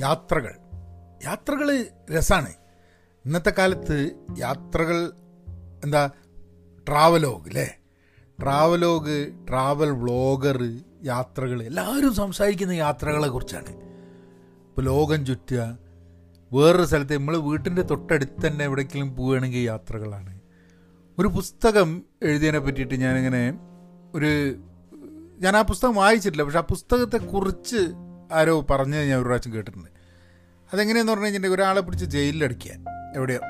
യാത്രകൾ. യാത്രകൾ രസമാണ് ഇന്നത്തെ കാലത്ത് യാത്രകൾ എന്താ ട്രാവലോഗ് അല്ലേ ട്രാവലോഗ് ട്രാവൽ വ്ളോഗർ യാത്രകൾ എല്ലാവരും സംസാരിക്കുന്ന യാത്രകളെ കുറിച്ചാണ്. ഇപ്പോൾ ലോകം ചുറ്റുക വേറൊരു സ്ഥലത്ത് നമ്മൾ വീട്ടിന്റെ തൊട്ടടുത്ത് തന്നെ എവിടേക്കെങ്കിലും പോവുകയാണെങ്കിൽ യാത്രകളാണ്. ഒരു പുസ്തകം എഴുതിയതിനെ പറ്റിയിട്ട് ഞാനിങ്ങനെ ഒരു ഞാൻ ആ പുസ്തകം വായിച്ചിട്ടില്ല പക്ഷെ ആ പുസ്തകത്തെക്കുറിച്ച് ആരോ പറഞ്ഞ് ഞാൻ ഒരു പ്രാവശ്യം കേട്ടിട്ടുണ്ട്. അതെങ്ങനെയെന്ന് പറഞ്ഞു കഴിഞ്ഞിട്ടുണ്ടെങ്കിൽ ഒരാളെ പിടിച്ച് ജയിലിലടക്കുക എവിടെയോ.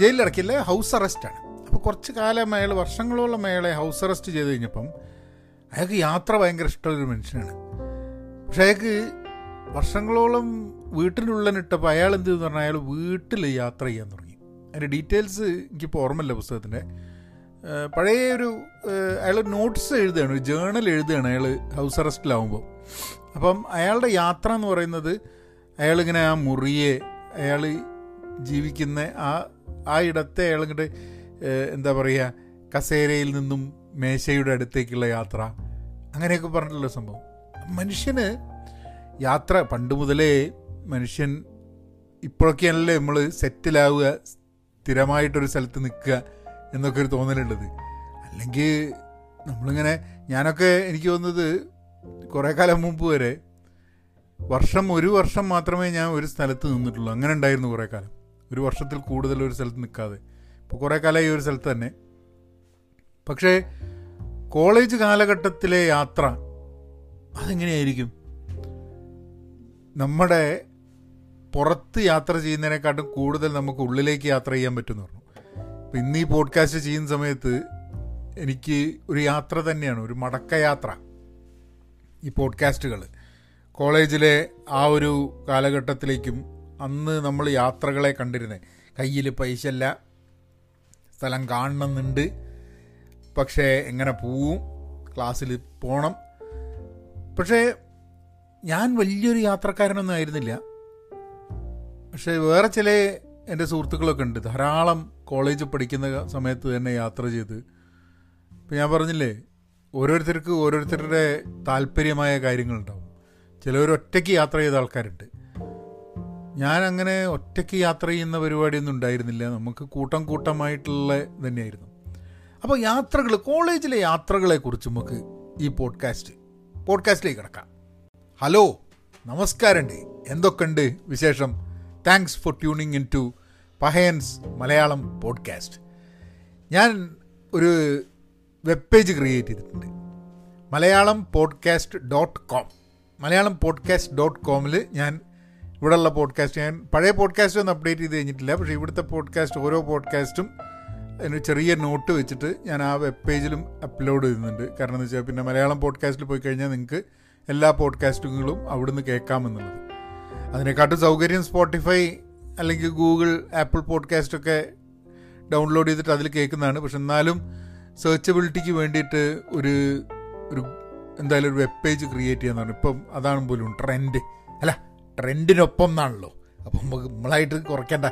ജയിലിലടക്കില്ല ഹൗസ് അറസ്റ്റാണ് അപ്പോൾ കുറച്ച് കാലം അയാൾ വർഷങ്ങളോളം അയാളെ ഹൗസ് അറസ്റ്റ് ചെയ്ത് കഴിഞ്ഞപ്പം അയാൾക്ക് യാത്ര ഭയങ്കര ഇഷ്ടമുള്ളൊരു മനുഷ്യനാണ്. പക്ഷെ അയാൾക്ക് വർഷങ്ങളോളം വീട്ടിനുള്ളിനിട്ടപ്പോൾ അയാൾ എന്ത് ചെയ്തെന്ന് പറഞ്ഞാൽ അയാൾ വീട്ടിൽ യാത്ര ചെയ്യാൻ തുടങ്ങി. അതിന്റെ ഡീറ്റെയിൽസ് എനിക്കിപ്പോൾ ഓർമ്മയില്ല പുസ്തകത്തിന്റെ. പഴയ ഒരു അയാൾ നോട്ട്സ് എഴുതുകയാണ് ഒരു ജേണൽ എഴുതുകയാണ് അയാൾ ഹൗസ് അറസ്റ്റിലാവുമ്പോൾ. അപ്പം അയാളുടെ യാത്ര എന്ന് പറയുന്നത് അയാളിങ്ങനെ ആ മുറിയെ അയാൾ ജീവിക്കുന്ന ആ ആ ഇടത്തെ അയാളിങ്ങോട്ട് എന്താ പറയുക കസേരയിൽ നിന്നും മേശയുടെ അടുത്തേക്കുള്ള യാത്ര. അങ്ങനെയൊക്കെ പറഞ്ഞിട്ടുള്ള സംഭവം. മനുഷ്യന് യാത്ര പണ്ട് മുതലേ മനുഷ്യൻ ഇപ്പോഴൊക്കെയാണല്ലേ നമ്മൾ സെറ്റിലാവുക സ്ഥിരമായിട്ടൊരു സ്ഥലത്ത് നിൽക്കുക എന്നൊക്കെ ഒരു തോന്നലുള്ളത്. അല്ലെങ്കിൽ നമ്മളിങ്ങനെ ഞാനൊക്കെ എനിക്ക് തോന്നുന്നത് കുറേ കാലം മുമ്പ് വരെ വർഷം ഒരു വർഷം മാത്രമേ ഞാൻ ഒരു സ്ഥലത്ത് നിന്നിട്ടുള്ളൂ. അങ്ങനെ ഉണ്ടായിരുന്നു കുറേ കാലം. ഒരു വർഷത്തിൽ കൂടുതൽ ഒരു സ്ഥലത്ത് നിൽക്കാതെ. ഇപ്പോൾ കുറേ കാലമായി ഒരു സ്ഥലത്ത് തന്നെ. പക്ഷേ കോളേജ് കാലഘട്ടത്തിലെ യാത്ര അതെങ്ങനെയായിരിക്കും? നമ്മുടെ പുറത്ത് യാത്ര ചെയ്യുന്നതിനെക്കാട്ടും കൂടുതൽ നമുക്ക് ഉള്ളിലേക്ക് യാത്ര ചെയ്യാൻ പറ്റുമെന്ന് പറഞ്ഞു. അപ്പം ഇന്ന് ഈ പോഡ്കാസ്റ്റ് ചെയ്യുന്ന സമയത്ത് എനിക്ക് ഒരു യാത്ര തന്നെയാണ് ഒരു മടക്കയാത്ര. ഈ പോഡ്കാസ്റ്റുകൾ കോളേജിലെ ആ ഒരു കാലഘട്ടത്തിലേക്കും അന്ന് നമ്മൾ യാത്രകളെ കണ്ടിരുന്നത് കയ്യിൽ പൈസ അല്ല സ്ഥലം കാണണമെന്നുണ്ട്. പക്ഷേ എങ്ങനെ പോവും? ക്ലാസ്സിൽ പോകണം പക്ഷേ ഞാൻ വലിയൊരു യാത്രക്കാരനൊന്നും ആയിരുന്നില്ല. പക്ഷേ വേറെ ചില എന്റെ സുഹൃത്തുക്കളൊക്കെ ഉണ്ട്. ധാരാളം കോളേജ് പഠിക്കുന്ന സമയത്ത് തന്നെ യാത്ര ചെയ്ത്. ഇപ്പം ഞാൻ പറഞ്ഞില്ലേ ഓരോരുത്തർക്ക് ഓരോരുത്തരുടെ താല്പര്യമായ കാര്യങ്ങളുണ്ടാവും. ചിലവർ ഒറ്റയ്ക്ക് യാത്ര ചെയ്ത ആൾക്കാരുണ്ട്. ഞാൻ അങ്ങനെ ഒറ്റയ്ക്ക് യാത്ര ചെയ്യുന്ന പരിപാടിയൊന്നും ഉണ്ടായിരുന്നില്ല. നമുക്ക് കൂട്ടം കൂട്ടമായിട്ടുള്ള തന്നെയായിരുന്നു. അപ്പോൾ യാത്രകൾ കോളേജിലെ യാത്രകളെ കുറിച്ച് നമുക്ക് ഈ പോഡ്കാസ്റ്റ് പോഡ്കാസ്റ്റിലേക്ക് കിടക്കാം. ഹലോ നമസ്കാരമുണ്ട്. എന്തൊക്കെയുണ്ട് വിശേഷം? Thanks for tuning in to Pahayans Malayalam podcast ഞാൻ ഒരു വെബ് പേജ് ക്രിയേറ്റ് ചെയ്തിട്ടുണ്ട്. Malayalam podcast dot com Malayalam podcast dot കോമിൽ ഞാൻ ഇവിടെയുള്ള പോഡ്കാസ്റ്റ് ഞാൻ പഴയ പോഡ്കാസ്റ്റ് ഒന്നും അപ്ഡേറ്റ് ചെയ്ത് കഴിഞ്ഞിട്ടില്ല. പക്ഷേ ഇവിടുത്തെ പോഡ്കാസ്റ്റ് ഓരോ പോഡ്കാസ്റ്റും ഒരു ചെറിയ നോട്ട് വെച്ചിട്ട് ഞാൻ ആ വെബ് പേജിലും അപ്ലോഡ് ചെയ്യുന്നുണ്ട്. കാരണം എന്ന് വെച്ചാൽ പിന്നെ മലയാളം പോഡ്കാസ്റ്റിൽ പോയി കഴിഞ്ഞാൽ നിങ്ങൾക്ക് എല്ലാ പോഡ്കാസ്റ്റുകളും അവിടുന്ന് കേൾക്കാമെന്നുള്ളത്. അതിനെക്കാട്ടും സൗകര്യം സ്പോട്ടിഫൈ അല്ലെങ്കിൽ ഗൂഗിൾ ആപ്പിൾ പോഡ്കാസ്റ്റൊക്കെ ഡൗൺലോഡ് ചെയ്തിട്ട് അതിൽ കേൾക്കുന്നതാണ്. പക്ഷെ എന്നാലും സെർച്ചബിലിറ്റിക്ക് വേണ്ടിയിട്ട് ഒരു ഒരു എന്തായാലും ഒരു വെബ് പേജ് ക്രിയേറ്റ് ചെയ്യുന്നതാണ് ഇപ്പം അതാണ് പോലും ട്രെൻഡ് അല്ല ട്രെൻഡിനൊപ്പം എന്നാണല്ലോ. അപ്പം നമുക്ക് നമ്മളായിട്ട് കുറയ്ക്കണ്ട.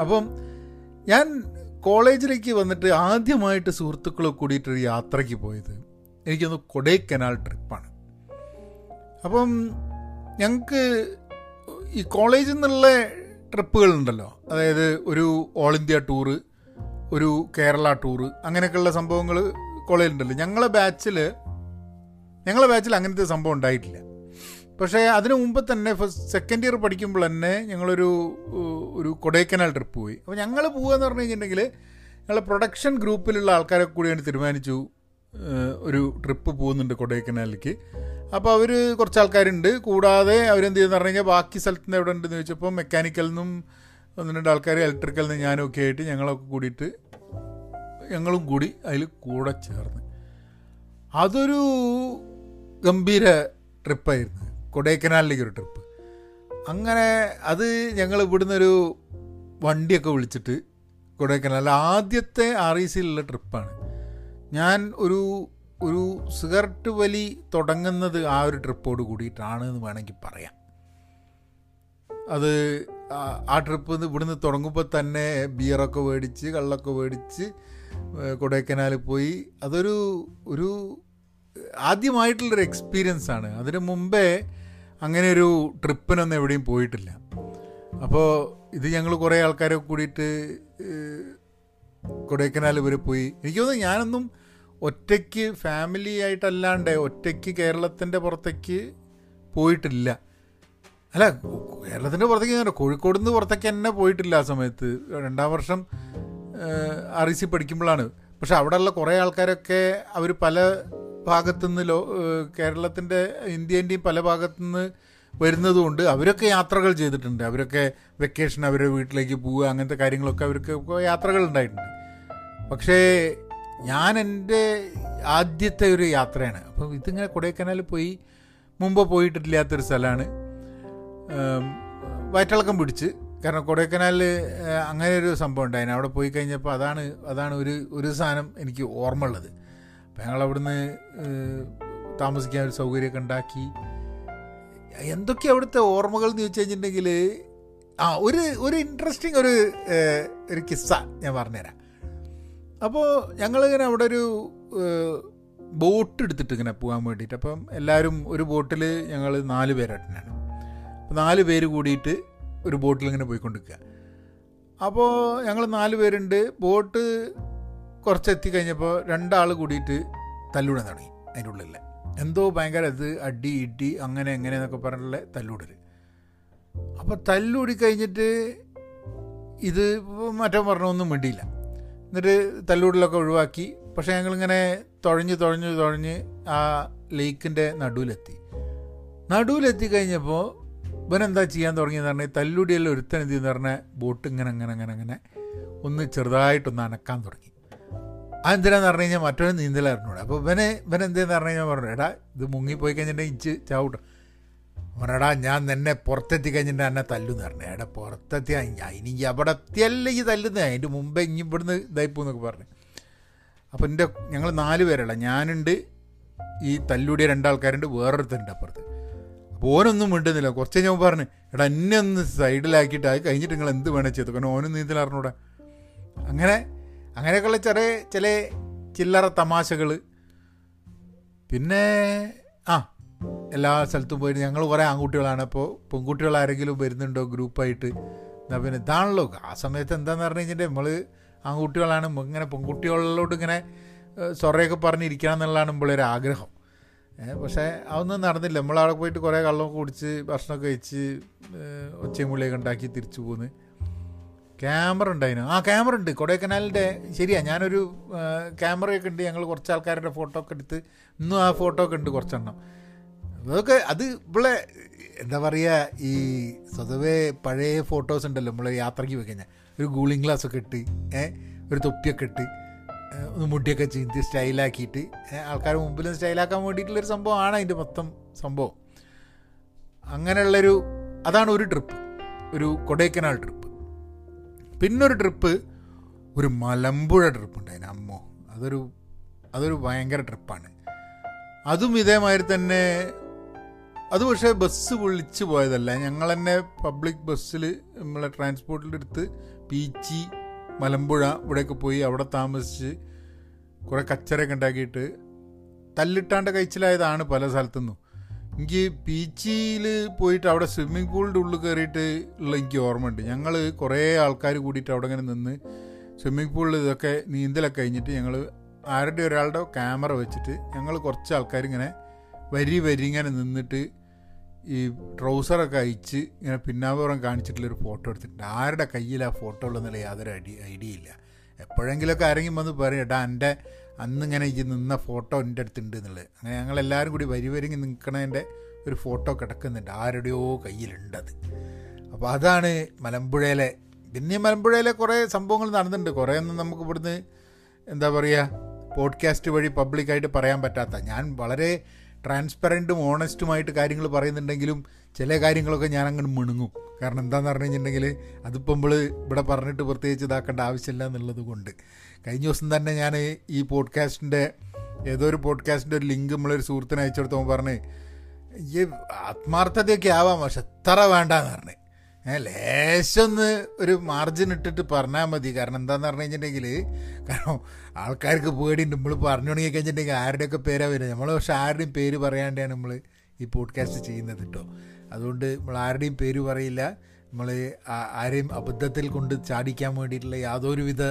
അപ്പം ഞാൻ കോളേജിലേക്ക് വന്നിട്ട് ആദ്യമായിട്ട് സുഹൃത്തുക്കളെ കൂടിയിട്ടൊരു യാത്രയ്ക്ക് പോയത് എനിക്കൊന്ന് കൊടൈക്കനാൽ ട്രിപ്പാണ് അപ്പം ഞങ്ങൾക്ക് ഈ കോളേജിൽ നിന്നുള്ള ട്രിപ്പുകളുണ്ടല്ലോ. അതായത് ഒരു ഓൾ ഇന്ത്യ ടൂറ് ഒരു കേരള ടൂറ് അങ്ങനെയൊക്കെയുള്ള സംഭവങ്ങൾ കോളേജിലുണ്ടല്ലോ. ഞങ്ങളെ ബാച്ചിൽ ഞങ്ങളെ ബാച്ചിൽ അങ്ങനത്തെ സംഭവം ഉണ്ടായിട്ടില്ല. പക്ഷേ അതിനു മുമ്പ് തന്നെ ഫസ്റ്റ് സെക്കൻഡ് ഇയർ പഠിക്കുമ്പോൾ തന്നെ ഞങ്ങളൊരു ഒരു കൊടൈക്കനാൽ ട്രിപ്പ് പോയി. അപ്പോൾ ഞങ്ങൾ പോകുക എന്ന് പറഞ്ഞു കഴിഞ്ഞിട്ടുണ്ടെങ്കിൽ ഞങ്ങളെ പ്രൊഡക്ഷൻ ഗ്രൂപ്പിലുള്ള ആൾക്കാരെ കൂടിയാണ് തീരുമാനിച്ചു ഒരു ട്രിപ്പ് പോകുന്നുണ്ട് കൊടൈക്കനാലിലേക്ക്. അപ്പോൾ അവർ കുറച്ച് ആൾക്കാരുണ്ട്. കൂടാതെ അവരെന്ത് ചെയ്യുന്ന പറഞ്ഞു കഴിഞ്ഞാൽ ബാക്കി സ്ഥലത്തു നിന്ന് എവിടെ ഉണ്ടെന്ന് ചോദിച്ചപ്പോൾ മെക്കാനിക്കൽ നിന്നും ഒന്ന് രണ്ട് ആൾക്കാർ ഇലക്ട്രിക്കൽ നിന്ന് ഞാനൊക്കെ ആയിട്ട് ഞങ്ങളൊക്കെ കൂടിയിട്ട് ഞങ്ങളും കൂടി അതിൽ കൂടെ ചേർന്ന്. അതൊരു ഗംഭീര ട്രിപ്പായിരുന്നു. കൊടൈക്കനാലിലേക്ക് ഒരു ട്രിപ്പ്. അങ്ങനെ അത് ഞങ്ങൾ ഇവിടുന്ന് ഒരു വണ്ടിയൊക്കെ വിളിച്ചിട്ട് കൊടൈക്കനാൽ ആദ്യത്തെ ആർ ഇ സിയിലുള്ള ട്രിപ്പാണ്. ഞാൻ ഒരു ഒരു സിഗരറ്റ് വലി തുടങ്ങുന്നത് ആ ഒരു ട്രിപ്പോട് കൂടിയിട്ടാണ് എന്ന് വേണമെങ്കിൽ പറയാം. അത് ആ ട്രിപ്പ് ഇവിടുന്ന് തുടങ്ങുമ്പോൾ തന്നെ ബിയറൊക്കെ മേടിച്ച് കള്ളൊക്കെ മേടിച്ച് കൊടൈക്കനാൽ പോയി. അതൊരു ഒരു ആദ്യമായിട്ടുള്ളൊരു എക്സ്പീരിയൻസ് ആണ്. അതിന് മുമ്പേ അങ്ങനെ ഒരു ട്രിപ്പിനൊന്നും എവിടെയും പോയിട്ടില്ല. അപ്പോൾ ഇത് ഞങ്ങൾ കുറേ ആൾക്കാരെ കൂടിയിട്ട് കൊടൈക്കനാൽ വരെ പോയി. എനിക്ക് തോന്നുന്നു ഞാനൊന്നും ഒറ്റയ്ക്ക് ഫാമിലി ആയിട്ടല്ലാണ്ട് ഒറ്റയ്ക്ക് കേരളത്തിന്റെ പുറത്തേക്ക് പോയിട്ടില്ല. അല്ല കേരളത്തിന്റെ പുറത്തേക്ക് ഞാൻ കോഴിക്കോട് നിന്ന് പുറത്തേക്ക് തന്നെ പോയിട്ടില്ല ആ സമയത്ത്. രണ്ടാം വർഷം ആർ ഇ സി പഠിക്കുമ്പോഴാണ്. പക്ഷെ അവിടെയുള്ള കുറേ ആൾക്കാരൊക്കെ അവർ പല ഭാഗത്തുനിന്ന് ലോ കേരളത്തിന്റെ ഇന്ത്യേന്റെയും പല ഭാഗത്തുനിന്ന് വരുന്നതുകൊണ്ട് അവരൊക്കെ യാത്രകൾ ചെയ്തിട്ടുണ്ട്. അവരൊക്കെ വെക്കേഷൻ അവരുടെ വീട്ടിലേക്ക് പോവുക അങ്ങനത്തെ കാര്യങ്ങളൊക്കെ അവർക്ക് യാത്രകൾ ഉണ്ടായിട്ടുണ്ട്. പക്ഷേ ഞാൻ എന്റെ ആദ്യത്തെ ഒരു യാത്രയാണ്. അപ്പം ഇതിങ്ങനെ കൊടൈക്കനാൽ പോയി മുമ്പ് പോയിട്ടില്ലാത്തൊരു സ്ഥലമാണ്. വയറ്റിളക്കം പിടിച്ച്. കാരണം കൊടൈക്കനാലിൽ അങ്ങനെ ഒരു സംഭവം ഉണ്ടായിരുന്നു അവിടെ പോയി കഴിഞ്ഞപ്പോൾ അതാണ് അതാണ് ഒരു ഒരു സാധനം എനിക്ക് ഓർമ്മ ഉള്ളത് ഞങ്ങൾ അവിടുന്ന് താമസിക്കാൻ ഒരു സൗകര്യമൊക്കെ ഉണ്ടാക്കി. എന്തൊക്കെ അവിടുത്തെ ഓർമ്മകൾ എന്ന് ചോദിച്ചു കഴിഞ്ഞിട്ടുണ്ടെങ്കിൽ ആ ഒരു ഒരു ഇൻട്രസ്റ്റിംഗ് ഒരു ഒരു കിസ്സ ഞാൻ പറഞ്ഞുതരാം. അപ്പോൾ ഞങ്ങളിങ്ങനെ അവിടെ ഒരു ബോട്ട് എടുത്തിട്ട് ഇങ്ങനെ പോകാൻ വേണ്ടിയിട്ട് അപ്പം എല്ലാവരും ഒരു ബോട്ടിൽ ഞങ്ങൾ നാല് പേരായിട്ടാണ് അപ്പോൾ നാല് പേര് കൂടിയിട്ട് ഒരു ബോട്ടിൽ ഇങ്ങനെ പോയിക്കൊണ്ടിരിക്കുക. അപ്പോൾ ഞങ്ങൾ നാല് പേരുണ്ട്. ബോട്ട് കുറച്ച് എത്തിക്കഴിഞ്ഞപ്പോൾ രണ്ടാൾ കൂടിയിട്ട് തല്ലൂടാൻ തുടങ്ങി അതിന്റെ ഉള്ളിൽ എന്തോ ഭയങ്കര ഇത് അടി ഇടി അങ്ങനെ എങ്ങനെ എന്നൊക്കെ പറഞ്ഞിട്ടുള്ള തല്ലൂടൽ അപ്പോൾ തല്ലൂടി കഴിഞ്ഞിട്ട് ഇത് മറ്റോ പറഞ്ഞൊന്നും മിണ്ടിയില്ല. എന്നിട്ട് തല്ലൂടലൊക്കെ ഒഴിവാക്കി. പക്ഷേ ഞങ്ങളിങ്ങനെ തുഴഞ്ഞ് തുഴഞ്ഞ് തുഴഞ്ഞ് ആ ലേക്കിന്റെ നടുവിലെത്തി. നടുവിലെത്തി കഴിഞ്ഞപ്പോൾ ഇവനെന്താ ചെയ്യാൻ തുടങ്ങിയെന്ന് പറഞ്ഞാൽ തല്ലുടിയെല്ലാം ഒരുത്തനെന്ത് എന്ന് പറഞ്ഞാൽ ബോട്ട് ഇങ്ങനെ അങ്ങനെ അങ്ങനെ അങ്ങനെ ഒന്ന് ചെറുതായിട്ടൊന്ന് അനക്കാൻ തുടങ്ങി. അതെന്തിനാന്ന് പറഞ്ഞു കഴിഞ്ഞാൽ മറ്റൊരു നീന്തലായിരുന്നൂടെ അപ്പോൾ ഇവനെ ഇവൻ എന്തെന്ന് പറഞ്ഞു കഴിഞ്ഞാൽ പറഞ്ഞു എടാ ഇത് മുങ്ങിപ്പോയി കഴിഞ്ഞിട്ടുണ്ടെങ്കിൽ ഇഞ്ച് ചാവട്ടോ. പറഞ്ഞടാ ഞാൻ നിന്നെ പുറത്തെത്തി കഴിഞ്ഞിട്ട് എന്നെ തല്ലുന്ന് പറഞ്ഞു. എടാ പുറത്തെത്തി ഇനി അവിടെ എത്തിയല്ല ഈ തല്ലുന്ന. അതിന്റെ മുമ്പേ ഇനി ഇവിടുന്ന് ഇതായിപ്പോന്നൊക്കെ പറഞ്ഞു. അപ്പോൾ എന്റെ ഞങ്ങൾ നാല് പേരല്ല. ഞാനുണ്ട് ഈ തല്ലുടിയ രണ്ടാൾക്കാരുണ്ട് വേറൊരുത്തുണ്ട് അപ്പുറത്ത്. അപ്പോൾ ഓനൊന്നും മിണ്ടുന്നില്ല. കുറച്ച് ഞാൻ പറഞ്ഞു എടാ എന്നെ ഒന്ന് സൈഡിലാക്കിയിട്ട് അത് കഴിഞ്ഞിട്ട് നിങ്ങൾ എന്ത് വേണേ ചെയ്തു. കാരണം ഓനും നീന്തലറിഞ്ഞൂടെ അങ്ങനെ അങ്ങനെയൊക്കെയുള്ള ചെറിയ ചില ചില്ലറ തമാശകൾ. പിന്നെ ആ എല്ലാ സ്ഥലത്തും പോയിട്ട് ഞങ്ങൾ കുറേ ആൺകുട്ടികളാണ്. അപ്പോൾ പെൺകുട്ടികൾ ആരെങ്കിലും വരുന്നുണ്ടോ ഗ്രൂപ്പായിട്ട്? എന്നാൽ പിന്നെ ഇതാണല്ലോ ആ സമയത്ത് എന്താണെന്ന് പറഞ്ഞു കഴിഞ്ഞിട്ടുണ്ടെങ്കിൽ നമ്മൾ ആൺകുട്ടികളാണ്. ഇങ്ങനെ പെൺകുട്ടികളിലോട്ട് ഇങ്ങനെ സൊറയൊക്കെ പറഞ്ഞിരിക്കണം എന്നുള്ളതാണ് നമ്മളൊരു ആഗ്രഹം. പക്ഷേ അതൊന്നും നടന്നില്ല. നമ്മളവിടെ പോയിട്ട് കുറേ കള്ളമൊക്കെ കുടിച്ച് ഭക്ഷണമൊക്കെ കഴിച്ച് ഒച്ചയും മുള്ളിയൊക്കെ ഉണ്ടാക്കി തിരിച്ചു പോന്ന്. ക്യാമറ ഉണ്ടായിരുന്നു. ആ ക്യാമറ ഉണ്ട്. കൊടൈക്കനാലിന്റെ ശരിയാ. ഞാനൊരു ക്യാമറയൊക്കെ ഉണ്ട്. ഞങ്ങൾ കുറച്ച് ആൾക്കാരുടെ ഫോട്ടോ ഒക്കെ എടുത്ത് ഇന്നും ആ ഫോട്ടോ ഒക്കെ ഉണ്ട് കുറച്ചെണ്ണം. അതൊക്കെ അത് ഇവിടെ എന്താ പറയുക ഈ സ്വതവേ പഴയ ഫോട്ടോസ് ഉണ്ടല്ലോ നമ്മൾ യാത്രയ്ക്ക് പോയി കഴിഞ്ഞാൽ ഒരു കൂളിംഗ് ഗ്ലാസ് ഒക്കെ ഇട്ട് ഒരു തൊപ്പിയൊക്കെ ഇട്ട് ഒന്ന് മുടിയൊക്കെ ചീന്തി സ്റ്റൈലാക്കിയിട്ട് ആൾക്കാർ മുമ്പിൽ സ്റ്റൈലാക്കാൻ വേണ്ടിയിട്ടുള്ളൊരു സംഭവമാണ് അതിന്റെ മൊത്തം സംഭവം. അങ്ങനെയുള്ളൊരു അതാണ് ഒരു ട്രിപ്പ് ഒരു കൊടൈക്കനാൽ ട്രിപ്പ് പിന്നൊരു ട്രിപ്പ് ഒരു മലമ്പുഴ ട്രിപ്പ് ഉണ്ടായിന്. അമ്മോ അതൊരു അതൊരു ഭയങ്കര ട്രിപ്പാണ് അതും ഇതേമാതിരി തന്നെ അത് പക്ഷേ ബസ് വിളിച്ച് പോയതല്ല. ഞങ്ങൾ തന്നെ പബ്ലിക് ബസ്സിൽ നമ്മളെ ട്രാൻസ്പോർട്ടിലെടുത്ത് പീച്ചി മലമ്പുഴ ഇവിടെയൊക്കെ പോയി അവിടെ താമസിച്ച് കുറേ കച്ചറയൊക്കെ ഉണ്ടാക്കിയിട്ട് തല്ലിട്ടാണ്ട് കഴിച്ചിലായതാണ് പല സ്ഥലത്തുനിന്നും. എനിക്ക് ബീച്ചിൽ പോയിട്ട് അവിടെ സ്വിമ്മിംഗ് പൂളിന്റെ ഉള്ളിൽ കയറിയിട്ട് ഉള്ള എനിക്ക് ഓർമ്മയുണ്ട്. ഞങ്ങൾ കുറേ ആൾക്കാർ കൂടിയിട്ട് അവിടെ ഇങ്ങനെ നിന്ന് സ്വിമ്മിംഗ് പൂളിൽ ഇതൊക്കെ നീന്തലൊക്കെ കഴിഞ്ഞിട്ട് ഞങ്ങൾ ആരുടെ ഒരാളുടെ ക്യാമറ വെച്ചിട്ട് ഞങ്ങൾ കുറച്ച് ആൾക്കാരിങ്ങനെ വരി വരി ഇങ്ങനെ നിന്നിട്ട് ഈ ട്രൗസറൊക്കെ അയച്ച് ഇങ്ങനെ പിന്നാമ്പുറം കാണിച്ചിട്ടുള്ളൊരു ഫോട്ടോ എടുത്തിട്ടുണ്ട്. ആരുടെ കയ്യിൽ ആ ഫോട്ടോ ഉള്ളതെന്നുള്ള യാതൊരു ഐഡിയ ഐഡിയ ഇല്ല. എപ്പോഴെങ്കിലുമൊക്കെ ആരെങ്കിലും വന്ന് പറയും എടാ എന്റെ അന്നിങ്ങനെ ഈ നിന്ന ഫോട്ടോ എന്റെ അടുത്തുണ്ട് എന്നുള്ളത്. അങ്ങനെ ഞങ്ങളെല്ലാവരും കൂടി വരി വരിങ്ങി നിൽക്കണതിന്റെ ഒരു ഫോട്ടോ കിടക്കുന്നുണ്ട്. ആരുടെയോ കയ്യിലുണ്ടത്. അപ്പോൾ അതാണ് മലമ്പുഴയിലെ പിന്നെ മലമ്പുഴയിലെ കുറേ സംഭവങ്ങൾ നടന്നിട്ടുണ്ട്. കുറേ ഒന്നും നമുക്ക് ഇവിടുന്ന് എന്താ പറയുക പോഡ്കാസ്റ്റ് വഴി പബ്ലിക്കായിട്ട് പറയാൻ പറ്റാത്ത. ഞാൻ വളരെ ട്രാൻസ്പെറന്റും ഓണസ്റ്റുമായിട്ട് കാര്യങ്ങൾ പറയുന്നുണ്ടെങ്കിലും ചില കാര്യങ്ങളൊക്കെ ഞാൻ അങ്ങോട്ട് മിണുങ്ങും. കാരണം എന്താണെന്ന് പറഞ്ഞു കഴിഞ്ഞിട്ടുണ്ടെങ്കിൽ അതിപ്പോൾ നമ്മൾ ഇവിടെ പറഞ്ഞിട്ട് പ്രത്യേകിച്ച് ഇതാക്കേണ്ട ആവശ്യമില്ല എന്നുള്ളത് കൊണ്ട്. കഴിഞ്ഞ ദിവസം തന്നെ ഞാൻ ഈ പോഡ്കാസ്റ്റിന്റെ ഏതോ ഒരു പോഡ്കാസ്റ്റിന്റെ ഒരു ലിങ്ക് നമ്മളൊരു സുഹൃത്തിന് അയച്ചു കൊടുത്തപ്പോൾ പറഞ്ഞ് ഈ ആത്മാർത്ഥതയൊക്കെ ആവാം പക്ഷെ എത്ര വേണ്ടെന്ന് പറഞ്ഞ്. ലേശമൊന്ന് ഒരു മാർജിൻ ഇട്ടിട്ട് പറഞ്ഞാൽ മതി. കാരണം എന്താന്ന് പറഞ്ഞു കഴിഞ്ഞിട്ടുണ്ടെങ്കിൽ കാരണം ആൾക്കാർക്ക് പേടിയുണ്ട്. നമ്മൾ പറഞ്ഞു തുടങ്ങി കഴിഞ്ഞിട്ടുണ്ടെങ്കിൽ ആരുടെയൊക്കെ പേരാ വരുന്നത് നമ്മൾ പക്ഷെ ആരുടെയും പേര് പറയാണ്ടാണ് നമ്മൾ ഈ പോഡ്കാസ്റ്റ് ചെയ്യുന്നത് കേട്ടോ അതുകൊണ്ട് നമ്മൾ ആരുടെയും പേര് പറയില്ല. നമ്മൾ ആരെയും അബദ്ധത്തിൽ കൊണ്ട് ചാടിക്കാൻ വേണ്ടിയിട്ടുള്ള യാതൊരുവിധ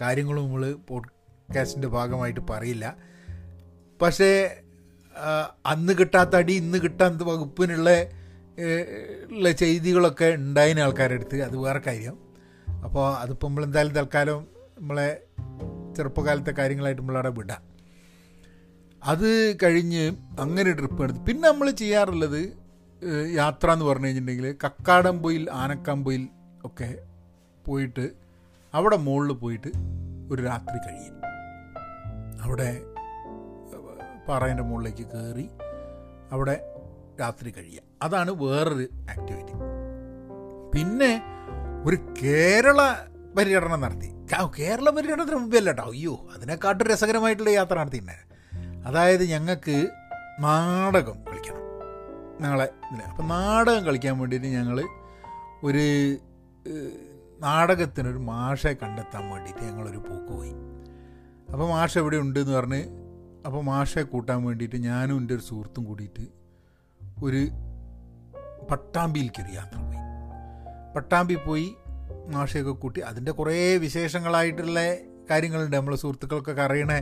കാര്യങ്ങളും നമ്മൾ പോഡ്കാസ്റ്റിന്റെ ഭാഗമായിട്ട് പറയില്ല. പക്ഷേ അന്ന് കിട്ടാത്ത അടി ഇന്ന് കിട്ടാത്ത വകുപ്പിനുള്ള ഉള്ള ചെയ്തികളൊക്കെ ഉണ്ടായിന് ആൾക്കാരുടെ അടുത്ത്. അത് വേറെ കാര്യം. അപ്പോൾ അതിപ്പോൾ നമ്മൾ എന്തായാലും തൽക്കാലം നമ്മളെ ചെറുപ്പകാലത്തെ കാര്യങ്ങളായിട്ട് നമ്മളവിടെ വിടാം. അത് കഴിഞ്ഞ് അങ്ങനെ ട്രിപ്പ് എടുത്ത് പിന്നെ നമ്മൾ ചെയ്യാറുള്ളത് യാത്ര എന്ന് പറഞ്ഞു കഴിഞ്ഞിട്ടുണ്ടെങ്കിൽ കക്കാടംപൊയിൽ ആനക്കാമ്പൊയിൽ ഒക്കെ പോയിട്ട് അവിടെ മുകളിൽ പോയിട്ട് ഒരു രാത്രി കഴിയും. അവിടെ പാറേന്റെ മുകളിലേക്ക് കയറി അവിടെ രാത്രി കഴിയുക അതാണ് വേറൊരു ആക്ടിവിറ്റി പിന്നെ ഒരു കേരള പര്യടനം നടത്തി. കേരള പര്യടനത്തിന് മുമ്പേ അല്ല കേട്ടോ അയ്യോ അതിനെക്കാട്ടും രസകരമായിട്ടുള്ള യാത്ര നടത്തിയിട്ടുണ്ടായിരുന്നു അതായത് ഞങ്ങൾക്ക് നാടകം കളിക്കണം. ഞങ്ങളെ അപ്പം നാടകം കളിക്കാൻ വേണ്ടിയിട്ട് ഞങ്ങൾ ഒരു നാടകത്തിനൊരു മാഷെ കണ്ടെത്താൻ വേണ്ടിയിട്ട് ഞങ്ങളൊരു പോക്ക് പോയി. അപ്പോൾ മാഷ എവിടെ ഉണ്ട് എന്ന് പറഞ്ഞ് അപ്പോൾ മാഷെ കൂട്ടാൻ വേണ്ടിയിട്ട് ഞാനും എന്റെ ഒരു സുഹൃത്തും കൂടിയിട്ട് ഒരു പട്ടാമ്പിയിലേക്കൊരു യാത്ര പോയി. പട്ടാമ്പി പോയി മാഷയൊക്കെ കൂട്ടി. അതിന്റെ കുറേ വിശേഷങ്ങളായിട്ടുള്ള കാര്യങ്ങളുണ്ട്. നമ്മളെ സുഹൃത്തുക്കൾക്കൊക്കെ അറിയണ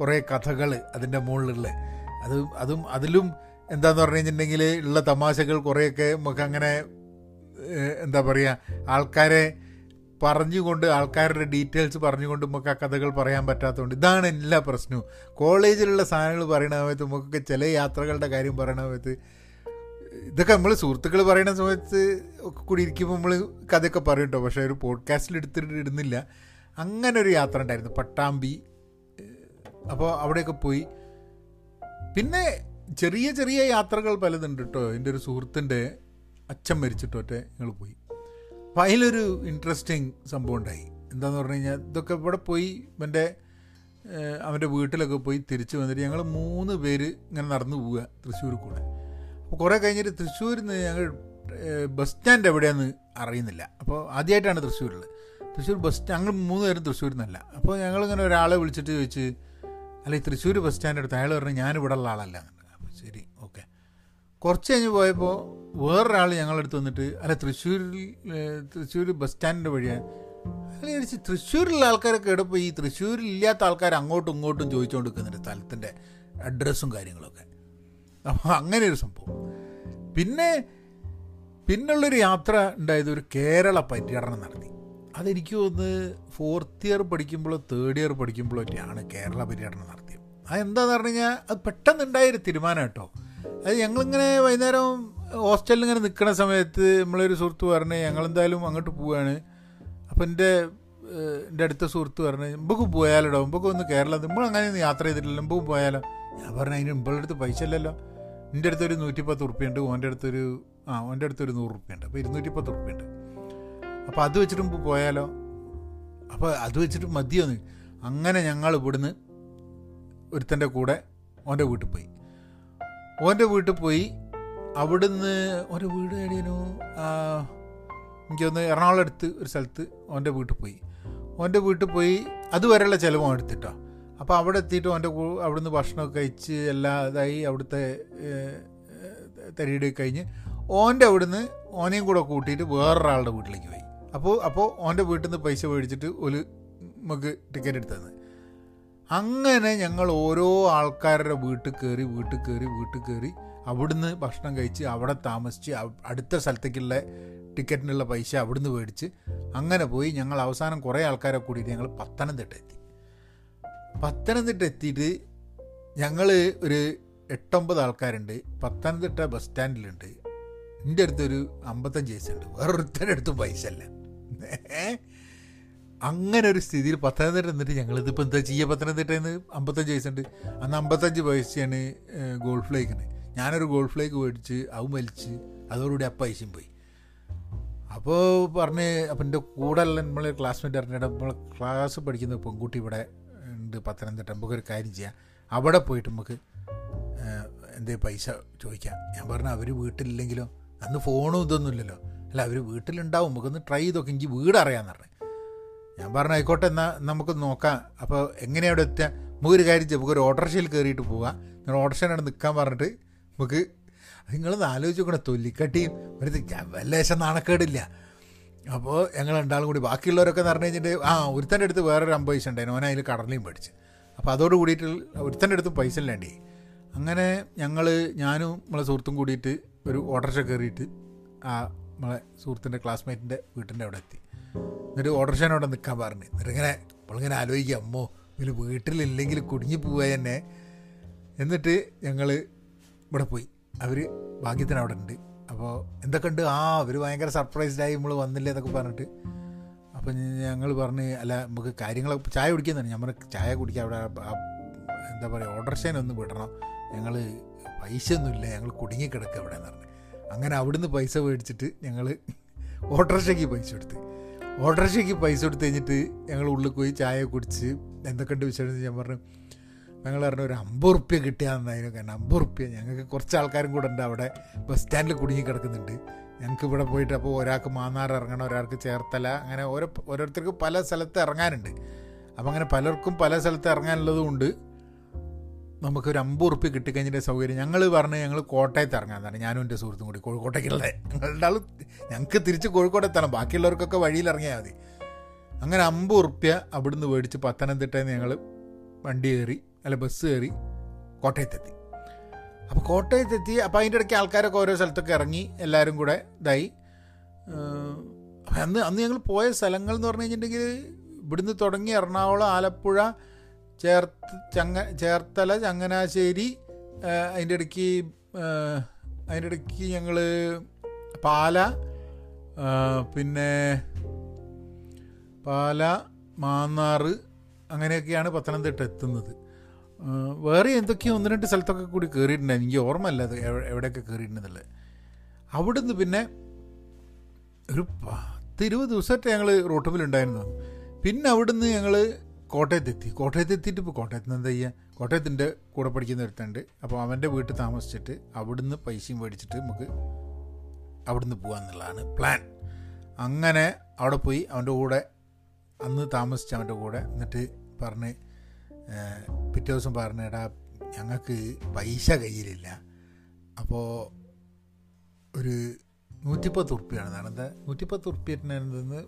കുറേ കഥകൾ അതിന്റെ മുകളിലുള്ള. അത് അതും അതിലും എന്താന്ന് പറഞ്ഞു കഴിഞ്ഞിട്ടുണ്ടെങ്കിൽ ഉള്ള തമാശകൾ കുറേയൊക്കെ നമുക്ക് അങ്ങനെ എന്താ പറയുക ആൾക്കാരെ പറഞ്ഞുകൊണ്ട് ആൾക്കാരുടെ ഡീറ്റെയിൽസ് പറഞ്ഞുകൊണ്ട് നമുക്ക് ആ കഥകൾ പറയാൻ പറ്റാത്തതുകൊണ്ട് ഇതാണ് എല്ലാ പ്രശ്നവും. കോളേജിലുള്ള സാധനങ്ങൾ പറയുന്ന സമയത്ത് നമുക്കൊക്കെ ചില യാത്രകളുടെ കാര്യം പറയണ സമയത്ത് ഇതൊക്കെ നമ്മൾ സുഹൃത്തുക്കൾ പറയുന്ന സമയത്ത് ഒക്കെ കൂടി ഇരിക്കുമ്പോൾ നമ്മൾ കഥയൊക്കെ പറയും കേട്ടോ. പക്ഷേ ഒരു പോഡ്കാസ്റ്റിൽ എടുത്തിട്ട് ഇടുന്നില്ല. അങ്ങനെ ഒരു യാത്ര ഉണ്ടായിരുന്നു. പട്ടാമ്പി അപ്പോൾ അവിടെയൊക്കെ പോയി. പിന്നെ ചെറിയ ചെറിയ യാത്രകൾ പലതുണ്ട് കേട്ടോ. എന്റെ ഒരു സുഹൃത്തിന്റെ അച്ഛൻ മരിച്ചിട്ടൊറ്റ ഞങ്ങൾ പോയി. അപ്പോൾ അതിലൊരു ഇൻട്രസ്റ്റിംഗ് സംഭവം ഉണ്ടായി എന്താന്ന് പറഞ്ഞു കഴിഞ്ഞാൽ ഇതൊക്കെ ഇവിടെ പോയി ഇവന്റെ അവന്റെ വീട്ടിലൊക്കെ പോയി തിരിച്ചു വന്നിട്ട് ഞങ്ങൾ മൂന്ന് പേര് ഇങ്ങനെ നടന്നു പോവുക തൃശ്ശൂർ കൂടെ. അപ്പോൾ കുറേ കഴിഞ്ഞിട്ട് തൃശ്ശൂരിൽ നിന്ന് ഞങ്ങൾ ബസ് സ്റ്റാൻഡ് എവിടെയാണെന്ന് അറിയുന്നില്ല. അപ്പോൾ ആദ്യമായിട്ടാണ് തൃശ്ശൂരിൽ തൃശ്ശൂർ ബസ് ഞങ്ങൾ മൂന്ന് പേരും തൃശ്ശൂരിൽ നിന്നല്ല. അപ്പോൾ ഞങ്ങളിങ്ങനെ ഒരാളെ വിളിച്ചിട്ട് ചോദിച്ച് അല്ല ഈ തൃശ്ശൂർ ബസ് സ്റ്റാൻഡ് എടുത്ത്? അയാൾ പറഞ്ഞു ഞാൻ ഇവിടെ ഉള്ള ആളല്ല. അപ്പോൾ ശരി. കുറച്ച് കഴിഞ്ഞ് പോയപ്പോൾ വേറൊരാൾ ഞങ്ങളടുത്ത് വന്നിട്ട് അല്ല തൃശ്ശൂരിൽ തൃശ്ശൂർ ബസ് സ്റ്റാൻഡിന്റെ വഴിയാണ് അയാൾ ചോദിച്ച് തൃശ്ശൂരിലുള്ള ആൾക്കാരൊക്കെ എവിടെ ഈ തൃശ്ശൂരിൽ ഇല്ലാത്ത ആൾക്കാർ അങ്ങോട്ടും ഇങ്ങോട്ടും ചോദിച്ചുകൊണ്ട് നിൽക്കുന്നുണ്ട് സ്ഥലത്തിന്റെ അഡ്രസ്സും കാര്യങ്ങളൊക്കെ. അപ്പോൾ അങ്ങനെ ഒരു സംഭവം. പിന്നെ പിന്നുള്ളൊരു യാത്ര ഉണ്ടായത് ഒരു കേരള പര്യടനം നടത്തി. അതെനിക്ക് തോന്നുന്നത് ഫോർത്ത് ഇയർ പഠിക്കുമ്പോഴോ തേർഡ് ഇയർ പഠിക്കുമ്പോഴോ ഒക്കെയാണ് കേരള പര്യടനം നടത്തിയത്. അതെന്താണെന്ന് പറഞ്ഞു കഴിഞ്ഞാൽ അത് പെട്ടെന്നുണ്ടായൊരു തീരുമാനം കേട്ടോ. അത് ഞങ്ങളിങ്ങനെ വൈകുന്നേരം ഹോസ്റ്റലിൽ ഇങ്ങനെ നിൽക്കുന്ന സമയത്ത് നമ്മളൊരു സുഹൃത്ത് പറഞ്ഞ് ഞങ്ങളെന്തായാലും അങ്ങോട്ട് പോവുകയാണ് അപ്പം എന്റെ എന്റെ അടുത്ത സുഹൃത്ത് പറഞ്ഞ് മുമ്പ് പോയാലോ മുമ്പക്ക് ഒന്ന് കേരളം നമ്മൾ അങ്ങനെ യാത്ര ചെയ്തിട്ടില്ല മുമ്പ് പോയാലോ? ഞാൻ പറഞ്ഞു അതിന് മുമ്പുള്ള അടുത്ത് പൈസ ഇല്ലല്ലോ. എന്റെ അടുത്തൊരു നൂറ്റിപ്പത്ത് ഉറുപ്പ്യുണ്ട് ഓന്റെ അടുത്തൊരു ആ ഓന്റെ അടുത്തൊരു നൂറ് ഉറുപ്പ്യുണ്ട്. അപ്പോൾ ഇരുന്നൂറ്റിപ്പത്ത് ഉറുപ്പ്യുണ്ട്. അപ്പോൾ അത് വെച്ചിട്ട് മുമ്പ് പോയാലോ? അപ്പോൾ അത് വെച്ചിട്ട് മതിയോന്ന് അങ്ങനെ ഞങ്ങൾ ഇവിടുന്ന് ഒരുത്തന്റെ കൂടെ ഓന്റെ വീട്ടിൽ പോയി. ഓന്റെ വീട്ടിൽ പോയി. അവിടുന്ന് ഓന്റെ വീട് എവിടെയാനു എനിക്കൊന്ന് എറണാകുളം അടുത്ത് ഒരു സ്ഥലത്ത് ഓന്റെ വീട്ടിൽ പോയി. ഓന്റെ വീട്ടിൽ പോയി. അതുവരെയുള്ള ചിലവും എടുത്തിട്ടോ. അപ്പോൾ അവിടെ എത്തിയിട്ട് ഓന്റെ അവിടുന്ന് ഭക്ഷണമൊക്കെ കഴിച്ച് എല്ലാ ഇതായി അവിടുത്തെ തരിയുടെ കഴിഞ്ഞ് ഓന്റെ അവിടുന്ന് ഓനെയും കൂടെ കൂട്ടിയിട്ട് വേറൊരാളുടെ വീട്ടിലേക്ക് പോയി. അപ്പോൾ അപ്പോൾ ഓന്റെ വീട്ടിൽ നിന്ന് പൈസ മേടിച്ചിട്ട് ഒരു നമുക്ക് ടിക്കറ്റ് എടുത്തത് അങ്ങനെ ഞങ്ങൾ ഓരോ ആൾക്കാരുടെ വീട്ടിൽ കയറി വീട്ടിൽ കയറി വീട്ടിൽ കയറി അവിടുന്ന് ഭക്ഷണം കഴിച്ച് അവിടെ താമസിച്ച് അടുത്ത സ്ഥലത്തേക്കുള്ള ടിക്കറ്റിനുള്ള പൈസ അവിടുന്ന് മേടിച്ച് അങ്ങനെ പോയി ഞങ്ങൾ അവസാനം കുറേ ആൾക്കാരെ കൂടിയിട്ട് ഞങ്ങൾ പത്തനംതിട്ട എത്തി. പത്തനംതിട്ട എത്തിയിട്ട് ഞങ്ങൾ ഒരു എട്ടൊമ്പത് ആൾക്കാരുണ്ട് പത്തനംതിട്ട ബസ് സ്റ്റാൻഡിലുണ്ട്. എന്റെ അടുത്തൊരു അമ്പത്തഞ്ച് പൈസ ഉണ്ട് വേറൊരുത്തരുടെ അടുത്തും പൈസ അല്ല അങ്ങനെ ഒരു സ്ഥിതിയിൽ പത്തനംതിട്ട എന്നിട്ട് ഞങ്ങളിതിപ്പോൾ എന്താ ചെയ്യുക പത്തനംതിട്ടയിൽ അമ്പത്തഞ്ച് വയസ്സുണ്ട്. അന്ന് അമ്പത്തഞ്ച് വയസ്സാണ് ഗോൾഫ് ലേക്കിന് ഞാനൊരു ഗോൾഫ് ഫ്ലേക്ക് മേടിച്ച് അത് മലിച്ച് അതോടുകൂടി ഐശ്യം പോയി. അപ്പോൾ പറഞ്ഞ് അപ്പം എന്റെ കൂടെ ഉള്ള നമ്മളെ ക്ലാസ്മേറ്റ് അറിഞ്ഞിട്ട് നമ്മൾ ക്ലാസ് പഠിക്കുന്ന പെൺകുട്ടി ഇവിടെ ഉണ്ട് പത്തനംതിട്ട നമുക്ക് ഒരു കാര്യം ചെയ്യാം. അവിടെ പോയിട്ട് നമുക്ക് എന്തേ പൈസ ചോദിക്കാം. ഞാൻ പറഞ്ഞു അവർ വീട്ടിലില്ലെങ്കിലോ? അന്ന് ഫോണും ഇതൊന്നുമില്ലല്ലോ അല്ല അവർ വീട്ടിലുണ്ടാവും നമുക്കൊന്ന് ട്രൈ ചെയ്ത് നോക്കി. എനിക്ക് വീട് അറിയാമെന്ന് പറഞ്ഞു. ഞാൻ പറഞ്ഞു ആയിക്കോട്ടെ എന്നാൽ നമുക്ക് നോക്കാം. അപ്പോൾ എങ്ങനെയാണ് അവിടെ എത്തുക നമുക്കൊരു കാര്യം ചെയ്യാം. നമുക്കൊരു ഓട്ടോറിക്ഷയിൽ കയറിയിട്ട് പോവാം. നിങ്ങൾ ഓട്ടോറിക്ഷയിലാണ് നിൽക്കാൻ പറഞ്ഞിട്ട് നമുക്ക് നിങ്ങളൊന്ന് ആലോചിച്ച് നോക്കണം. തൊല്ലിക്കട്ടിയും ഒരു വല്ലേശം നാണക്കേടില്ല. അപ്പോൾ ഞങ്ങൾ രണ്ടാളും കൂടി ബാക്കിയുള്ളവരൊക്കെ എന്ന് പറഞ്ഞു കഴിഞ്ഞിട്ട് ആ ഒരുത്തന്റെ അടുത്ത് വേറൊരു അമ്പത് പൈസ ഉണ്ടായിരുന്നു. ഓനെ അതിൽ പഠിച്ച് അപ്പോൾ അതോട് കൂടിയിട്ട് ഒരുത്തന്റെ അടുത്ത് പൈസ ഇല്ലാണ്ടേ അങ്ങനെ ഞങ്ങൾ ഞാനും നമ്മളെ സുഹൃത്തും കൂടിയിട്ട് ഒരു ഓട്ടോറിക്ഷ കയറിയിട്ട് ആ നമ്മളെ സുഹൃത്തിന്റെ ക്ലാസ്മേറ്റിന്റെ വീട്ടിന്റെ അവിടെ എത്തി. എന്നിട്ട് ഓട്ടോറിക്ഷേനെ അവിടെ നിൽക്കാൻ പറഞ്ഞു. എന്നിട്ട് ഇങ്ങനെ നമ്മളിങ്ങനെ ആലോചിക്കുക അമ്മോ ഇതിൽ വീട്ടിലില്ലെങ്കിൽ കുടുങ്ങി പോവുക തന്നെ. എന്നിട്ട് ഞങ്ങൾ ഇവിടെ പോയി. അവർ ഭാഗ്യത്തിന് അവിടെ ഉണ്ട്. അപ്പോൾ എന്തൊക്കെ ഉണ്ട്? ആ അവർ ഭയങ്കര സർപ്രൈസ്ഡായി നമ്മൾ വന്നില്ല എന്നൊക്കെ പറഞ്ഞിട്ട്. അപ്പോൾ ഞങ്ങൾ പറഞ്ഞ് അല്ല നമുക്ക് കാര്യങ്ങളൊക്കെ ചായ കുടിക്കുന്നതാണ് നമ്മൾ ചായ കുടിക്കുക അവിടെ എന്താ പറയുക ഒന്ന് വിടണം. ഞങ്ങൾ പൈസ ഒന്നുമില്ല ഞങ്ങൾ കുടുങ്ങിക്കിടക്കുക അവിടെ എന്ന് പറഞ്ഞു. അങ്ങനെ അവിടുന്ന് പൈസ മേടിച്ചിട്ട് ഞങ്ങൾ ഓട്ടർഷയ്ക്ക് പൈസ കൊടുത്ത്. ഓട്ടോറിക്ഷയ്ക്ക് പൈസ കൊടുത്ത് കഴിഞ്ഞിട്ട് ഞങ്ങൾ ഉള്ളിൽ പോയി ചായ കുടിച്ച് എന്തൊക്കെ ഉണ്ട് വിശേഷം ഞാൻ പറഞ്ഞു. ഞങ്ങൾ പറഞ്ഞു ഒരു അമ്പത് റുപ്യ കിട്ടിയാന്നായിരുന്നു കാരണം അമ്പത് റുപ്യ? ഞങ്ങൾക്ക് കുറച്ച് ആൾക്കാരും കൂടെ ഉണ്ട് അവിടെ. ബസ് സ്റ്റാൻഡിൽ കുടുങ്ങി കിടക്കുന്നുണ്ട്. ഞങ്ങൾക്ക് ഇവിടെ പോയിട്ട് അപ്പോൾ ഒരാൾക്ക് മാന്നാർ ഇറങ്ങണം ഒരാൾക്ക് ചേർത്തല അങ്ങനെ ഓരോ ഓരോരുത്തർക്ക് പല സ്ഥലത്ത് ഇറങ്ങാനുണ്ട്. അപ്പോൾ അങ്ങനെ പലർക്കും പല സ്ഥലത്ത് ഇറങ്ങാനുള്ളതും കൊണ്ട് നമുക്കൊരു അമ്പത് റുപ്യ കിട്ടിക്കഴിഞ്ഞിട്ട് സൗകര്യം. ഞങ്ങൾ പറഞ്ഞ് ഞങ്ങൾ കോട്ടയത്ത് ഇറങ്ങാൻ തന്നെ ഞാനും എന്റെ സുഹൃത്തും കൂടി കോഴിക്കോട്ടേക്കുള്ളത് ഞങ്ങളുടെ ആൾ ഞങ്ങൾക്ക് തിരിച്ച് കോഴിക്കോട് എത്തണം ബാക്കിയുള്ളവർക്കൊക്കെ വഴിയിൽ ഇറങ്ങിയാൽ മതി. അങ്ങനെ അമ്പത് ഉറുപ്പ്യ അവിടുന്ന് മേടിച്ച് പത്തനംതിട്ടയിൽ നിന്ന് ഞങ്ങൾ വണ്ടി കയറി അല്ല ബസ് കയറി കോട്ടയത്തെത്തി. അപ്പോൾ കോട്ടയത്തെത്തി അപ്പോൾ അതിന്റെ ഇടയ്ക്ക് ആൾക്കാരൊക്കെ ഓരോ സ്ഥലത്തൊക്കെ ഇറങ്ങി എല്ലാവരും കൂടെ ഇതായി. അന്ന് അന്ന് ഞങ്ങൾ പോയ സ്ഥലങ്ങൾ എന്ന് പറഞ്ഞു കഴിഞ്ഞിട്ടുണ്ടെങ്കിൽ ഇവിടുന്ന് തുടങ്ങി എറണാകുളം ആലപ്പുഴ ചേർത്ത് ചങ്ങ ചേർത്തല ചങ്ങനാശ്ശേരി അതിന്റെ ഇടയ്ക്ക് അതിന്റെ ഇടയ്ക്ക് ഞങ്ങൾ പാല പിന്നെ പാല മാന്നാറ് അങ്ങനെയൊക്കെയാണ് പത്തനംതിട്ട എത്തുന്നത്. വേറെ എന്തൊക്കെയോ ഒന്ന് രണ്ട് സ്ഥലത്തൊക്കെ കൂടി കയറിയിട്ടുണ്ടായിരുന്നു എനിക്ക് ഓർമ്മയില്ല അത് എവിടെയൊക്കെ കയറിയിട്ടുണ്ടെന്നുള്ളത് അവിടുന്ന് പിന്നെ ഒരു പത്ത് ഇരുപത് ദിവസമായിട്ട് ഞങ്ങൾ റോട്ടപ്പിലുണ്ടായിരുന്നു പിന്നെ അവിടുന്ന് ഞങ്ങൾ കോട്ടയത്തെത്തി. കോട്ടയത്തെത്തിയിട്ട് ഇപ്പോൾ കോട്ടയത്ത് എന്താ ചെയ്യുക കോട്ടയത്തിന്റെ കൂടെ പഠിക്കുന്ന ഒരുത്തുണ്ട് അപ്പോൾ അവന്റെ വീട്ടിൽ താമസിച്ചിട്ട് അവിടുന്ന് പൈസയും മേടിച്ചിട്ട് നമുക്ക് അവിടുന്ന് പോകാമെന്നുള്ളതാണ് പ്ലാൻ അങ്ങനെ അവിടെ പോയി അവന്റെ കൂടെ അന്ന് താമസിച്ച അവന്റെ കൂടെ എന്നിട്ട് പറഞ്ഞ് പിറ്റേ ദിവസം പറഞ്ഞ എടാ ഞങ്ങൾക്ക് പൈസ കയ്യിലില്ല. അപ്പോൾ ഒരു നൂറ്റിപ്പത്ത് ഉറുപ്പിയാണ്. നടന്നത് നൂറ്റിപ്പത്ത് ഉറുപ്പിയെന്ന്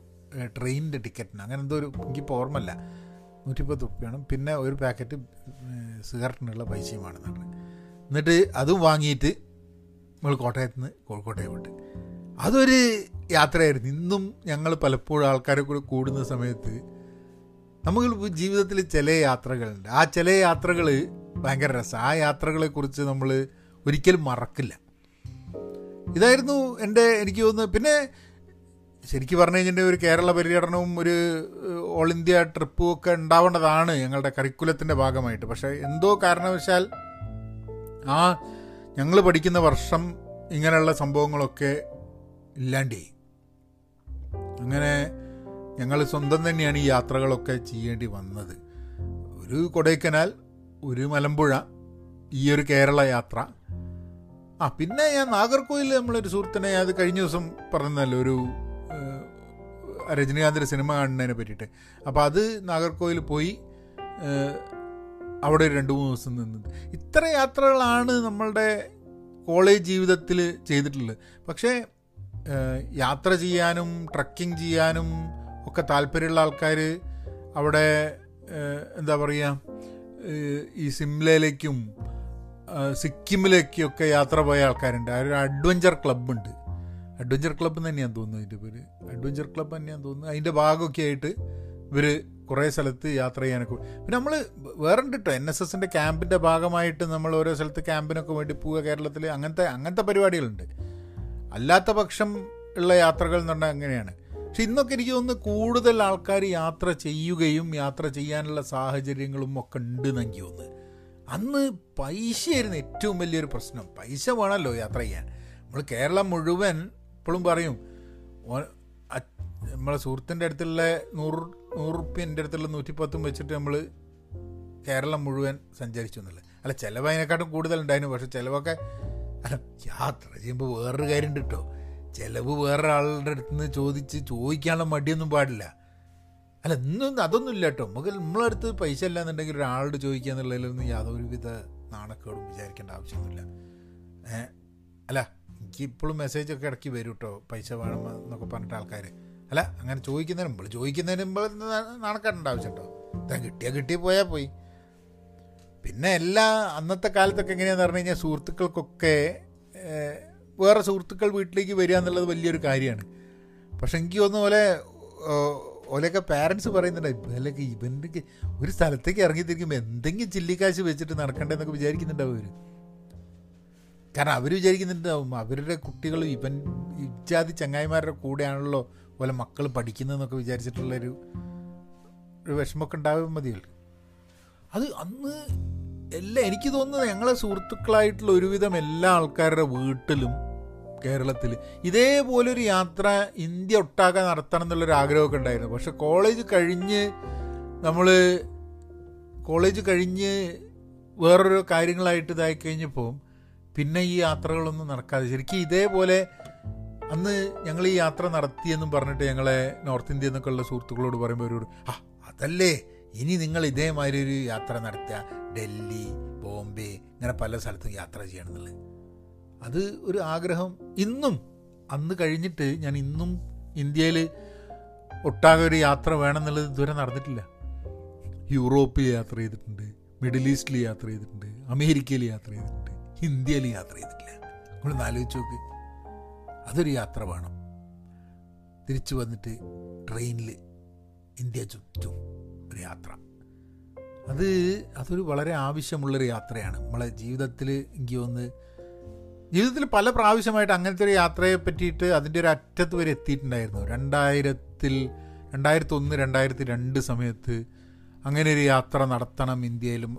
ട്രെയിനിന്റെ ടിക്കറ്റിന്. അങ്ങനെ എന്തോ ഒരു എനിക്കിപ്പോൾ ഓർമ്മല്ല നൂറ്റിപ്പത്ത് ഉപ്പയാണ്. പിന്നെ ഒരു പാക്കറ്റ് സിഗരറ്റിനുള്ള പൈസയുമാണ് പറഞ്ഞത് എന്നിട്ട് അതും വാങ്ങിയിട്ട് നമ്മൾ കോട്ടയത്ത് നിന്ന് കോഴിക്കോട്ടേക്ക് വിട്ട് അതൊരു യാത്രയായിരുന്നു. ഇന്നും ഞങ്ങൾ പലപ്പോഴും ആൾക്കാരെ കൂടെ കൂടുന്ന സമയത്ത് നമുക്ക് ജീവിതത്തിൽ ചില യാത്രകളുണ്ട്. ആ ചില യാത്രകൾ ഭയങ്കര രസം. ആ യാത്രകളെക്കുറിച്ച് നമ്മൾ ഒരിക്കലും മറക്കില്ല. ഇതായിരുന്നു എന്റെ എനിക്ക് തോന്നുന്നത്. പിന്നെ ശരിക്കും പറഞ്ഞു കഴിഞ്ഞിട്ടുണ്ടെങ്കിൽ ഒരു കേരള പര്യടനവും ഒരു ഓൾ ഇന്ത്യ ട്രിപ്പും ഒക്കെ ഉണ്ടാവേണ്ടതാണ് ഞങ്ങളുടെ കരിക്കുലത്തിന്റെ ഭാഗമായിട്ട്. പക്ഷേ എന്തോ കാരണവശാൽ ആ ഞങ്ങൾ പഠിക്കുന്ന വർഷം ഇങ്ങനെയുള്ള സംഭവങ്ങളൊക്കെ ഇല്ലാണ്ടേ അങ്ങനെ ഞങ്ങൾ സ്വന്തം തന്നെയാണ് ഈ യാത്രകളൊക്കെ ചെയ്യേണ്ടി വന്നത്. ഒരു കൊടൈക്കനാൽ ഒരു മലമ്പുഴ ഈ ഒരു കേരള യാത്ര. ആ പിന്നെ ഞാൻ നാഗർകോയിൽ നമ്മളൊരു സുഹൃത്തിനെ അത് കഴിഞ്ഞ ദിവസം പറഞ്ഞല്ലോ ഒരു രജനീകാന്തിന്റെ സിനിമ കാണുന്നതിനെ പറ്റിയിട്ട്. അപ്പോൾ അത് നാഗർകോവിൽ പോയി അവിടെ രണ്ട് മൂന്ന് ദിവസം നിന്നത്. ഇത്ര യാത്രകളാണ് നമ്മളുടെ കോളേജ് ജീവിതത്തിൽ ചെയ്തിട്ടുള്ളത്. പക്ഷേ യാത്ര ചെയ്യാനും ട്രക്കിംഗ് ചെയ്യാനും ഒക്കെ താല്പര്യമുള്ള ആൾക്കാർ അവിടെ എന്താ പറയുക ഈ സിംലയിലേക്കും സിക്കിമിലേക്കൊക്കെ യാത്ര പോയ ആൾക്കാരുണ്ട്. ആ ഒരു അഡ്വഞ്ചർ ക്ലബ്ബുണ്ട്. അഡ്വഞ്ചർ ക്ലബ്ബ് തന്നെയാന്ന് തോന്നുന്നു അതിന്റെ പേര്. അഡ്വഞ്ചർ ക്ലബ്ബ് തന്നെയാന്ന് തോന്നുന്നു അതിന്റെ ഭാഗമൊക്കെ ആയിട്ട് ഇവർ കുറേ സ്ഥലത്ത് യാത്ര ചെയ്യാനൊക്കെ പിന്നെ നമ്മൾ വേറെ ഉണ്ട് കേട്ടോ എൻ എസ് എസിന്റെ ക്യാമ്പിന്റെ ഭാഗമായിട്ട് നമ്മൾ ഓരോ സ്ഥലത്ത് ക്യാമ്പിനൊക്കെ വേണ്ടി പോവുക കേരളത്തിൽ അങ്ങനത്തെ അങ്ങനത്തെ പരിപാടികളുണ്ട്. അല്ലാത്ത പക്ഷം ഉള്ള യാത്രകൾ എന്ന് പറഞ്ഞാൽ അങ്ങനെയാണ്. പക്ഷെ ഇന്നൊക്കെ എനിക്ക് തോന്നുന്നു കൂടുതൽ ആൾക്കാർ യാത്ര ചെയ്യുകയും യാത്ര ചെയ്യാനുള്ള സാഹചര്യങ്ങളും ഒക്കെ ഉണ്ട് എന്ന് എനിക്ക് തോന്നുന്നു അന്ന് പൈസയായിരുന്നു ഏറ്റവും വലിയൊരു പ്രശ്നം. പൈസ വേണമല്ലോ യാത്ര ചെയ്യാൻ. നമ്മൾ കേരളം മുഴുവൻ ഇപ്പോഴും പറയും നമ്മളെ സുഹൃത്തിന്റെ അടുത്തുള്ള നൂറ് നൂറ് റുപ്യ എന്റെ അടുത്തുള്ള നൂറ്റിപ്പത്തും വെച്ചിട്ട് നമ്മൾ കേരളം മുഴുവൻ സഞ്ചരിച്ചു എന്നുള്ളത്. അല്ല ചിലവ് അതിനെക്കാട്ടും കൂടുതലുണ്ടായിരുന്നു. പക്ഷെ ചിലവൊക്കെ അല്ല യാത്ര ചെയ്യുമ്പോൾ വേറൊരു കാര്യം ഉണ്ട് കേട്ടോ ചിലവ് വേറൊരാളുടെ അടുത്ത് നിന്ന് ചോദിച്ച് ചോദിക്കാനുള്ള മടിയൊന്നും പാടില്ല. അല്ല ഇന്നും അതൊന്നും ഇല്ല കേട്ടോ നമുക്ക് നമ്മളടുത്ത് പൈസ ഇല്ല എന്നുണ്ടെങ്കിൽ ഒരാളോട് ചോദിക്കുക എന്നുള്ളതിലൊന്നും യാതൊരുവിധ നാണക്കേടും വിചാരിക്കേണ്ട ആവശ്യമൊന്നുമില്ല. ഏ അല്ല എനിക്ക് ഇപ്പോഴും മെസ്സേജൊക്കെ ഇടയ്ക്ക് വരും കേട്ടോ പൈസ വേണം എന്നൊക്കെ പറഞ്ഞിട്ട് ആൾക്കാർ അല്ല അങ്ങനെ ചോദിക്കുന്നതിന് മുമ്പ് ചോദിക്കുന്നതിന് മുമ്പ് നടക്കേണ്ട ആവശ്യം കേട്ടോ ഇതാ കിട്ടിയാൽ കിട്ടി പോയാൽ പോയി. പിന്നെ എല്ലാ അന്നത്തെ കാലത്തൊക്കെ എങ്ങനെയാണെന്ന് പറഞ്ഞു കഴിഞ്ഞാൽ സുഹൃത്തുക്കൾക്കൊക്കെ വേറെ സുഹൃത്തുക്കൾ വീട്ടിലേക്ക് വരിക എന്നുള്ളത് വലിയൊരു കാര്യമാണ്. പക്ഷെ എനിക്ക് തോന്നുന്ന പോലെ ഓലൊക്കെ പാരൻസ് പറയുന്നുണ്ട് അല്ലെങ്കിൽ ഇവന്റെ ഒരു സ്ഥലത്തേക്ക് ഇറങ്ങി തിരിക്കുമ്പോൾ എന്തെങ്കിലും ചില്ലിക്കാശ് വെച്ചിട്ട് നടക്കണ്ടെന്നൊക്കെ വിചാരിക്കുന്നുണ്ടാവും അവർ കാരണം അവർ വിചാരിക്കുന്നുണ്ടാവും അവരുടെ കുട്ടികൾ ഇവൻ ഇജാതി ചങ്ങായിമാരുടെ കൂടെയാണല്ലോ പോലെ മക്കൾ പഠിക്കുന്നതെന്നൊക്കെ വിചാരിച്ചിട്ടുള്ളൊരു ഒരു വിഷമമൊക്കെ ഉണ്ടാവും മതിയല്ലോ. അത് അന്ന് എല്ലാം എനിക്ക് തോന്നുന്നത് ഞങ്ങളെ സുഹൃത്തുക്കളായിട്ടുള്ള ഒരുവിധം എല്ലാ ആൾക്കാരുടെ വീട്ടിലും കേരളത്തിൽ ഇതേപോലൊരു യാത്ര ഇന്ത്യ ഒട്ടാകെ നടത്തണം എന്നുള്ളൊരു ആഗ്രഹമൊക്കെ ഉണ്ടായിരുന്നു. പക്ഷെ കോളേജ് കഴിഞ്ഞ് നമ്മൾ കോളേജ് കഴിഞ്ഞ് വേറൊരു കാര്യങ്ങളായിട്ട് ഇതായി കഴിഞ്ഞപ്പോൾ പിന്നെ ഈ യാത്രകളൊന്നും നടക്കാതെ. ശരിക്കും ഇതേപോലെ അന്ന് ഞങ്ങൾ ഈ യാത്ര നടത്തിയെന്നും പറഞ്ഞിട്ട് ഞങ്ങളെ നോർത്ത് ഇന്ത്യ എന്നൊക്കെ ഉള്ള സുഹൃത്തുക്കളോട് പറയുമ്പോൾ അവരോട് ആ അതല്ലേ? ഇനി നിങ്ങൾ ഇതേമാതിരി ഒരു യാത്ര നടത്തുക. ഡൽഹി ബോംബെ ഇങ്ങനെ പല സ്ഥലത്തും യാത്ര ചെയ്യണം എന്നുള്ളത് അത് ഒരു ആഗ്രഹം ഇന്നും. അന്ന് കഴിഞ്ഞിട്ട് ഞാൻ ഇന്നും ഇന്ത്യയിൽ ഒട്ടാകെ ഒരു യാത്ര വേണമെന്നുള്ളത് ഇതുവരെ നടന്നിട്ടില്ല. യൂറോപ്പിൽ യാത്ര ചെയ്തിട്ടുണ്ട് മിഡിൽ ഈസ്റ്റിൽ യാത്ര ചെയ്തിട്ടുണ്ട് അമേരിക്കയിൽ യാത്ര ചെയ്തിട്ടുണ്ട്. ഇന്ത്യയിൽ യാത്ര ചെയ്തിട്ടില്ല. നമ്മളൊന്ന് ആലോചിച്ച് നോക്ക്. അതൊരു യാത്ര വേണം. തിരിച്ചു വന്നിട്ട് ട്രെയിനിൽ ഇന്ത്യ ചുറ്റും ഒരു യാത്ര. അത് അതൊരു വളരെ ആവശ്യമുള്ളൊരു യാത്രയാണ്. നമ്മളെ ജീവിതത്തിൽ എനിക്ക് ഒന്ന് ജീവിതത്തിൽ പല പ്രാവശ്യമായിട്ട് അങ്ങനത്തെ ഒരു യാത്രയെ പറ്റിയിട്ട് അതിന്റെ ഒരു അറ്റത്ത് വരെ എത്തിയിട്ടുണ്ടായിരുന്നു. രണ്ടായിരത്തിൽ രണ്ടായിരത്തി ഒന്ന് രണ്ടായിരത്തി രണ്ട് സമയത്ത് അങ്ങനെ ഒരു യാത്ര നടത്തണം ഇന്ത്യയിലും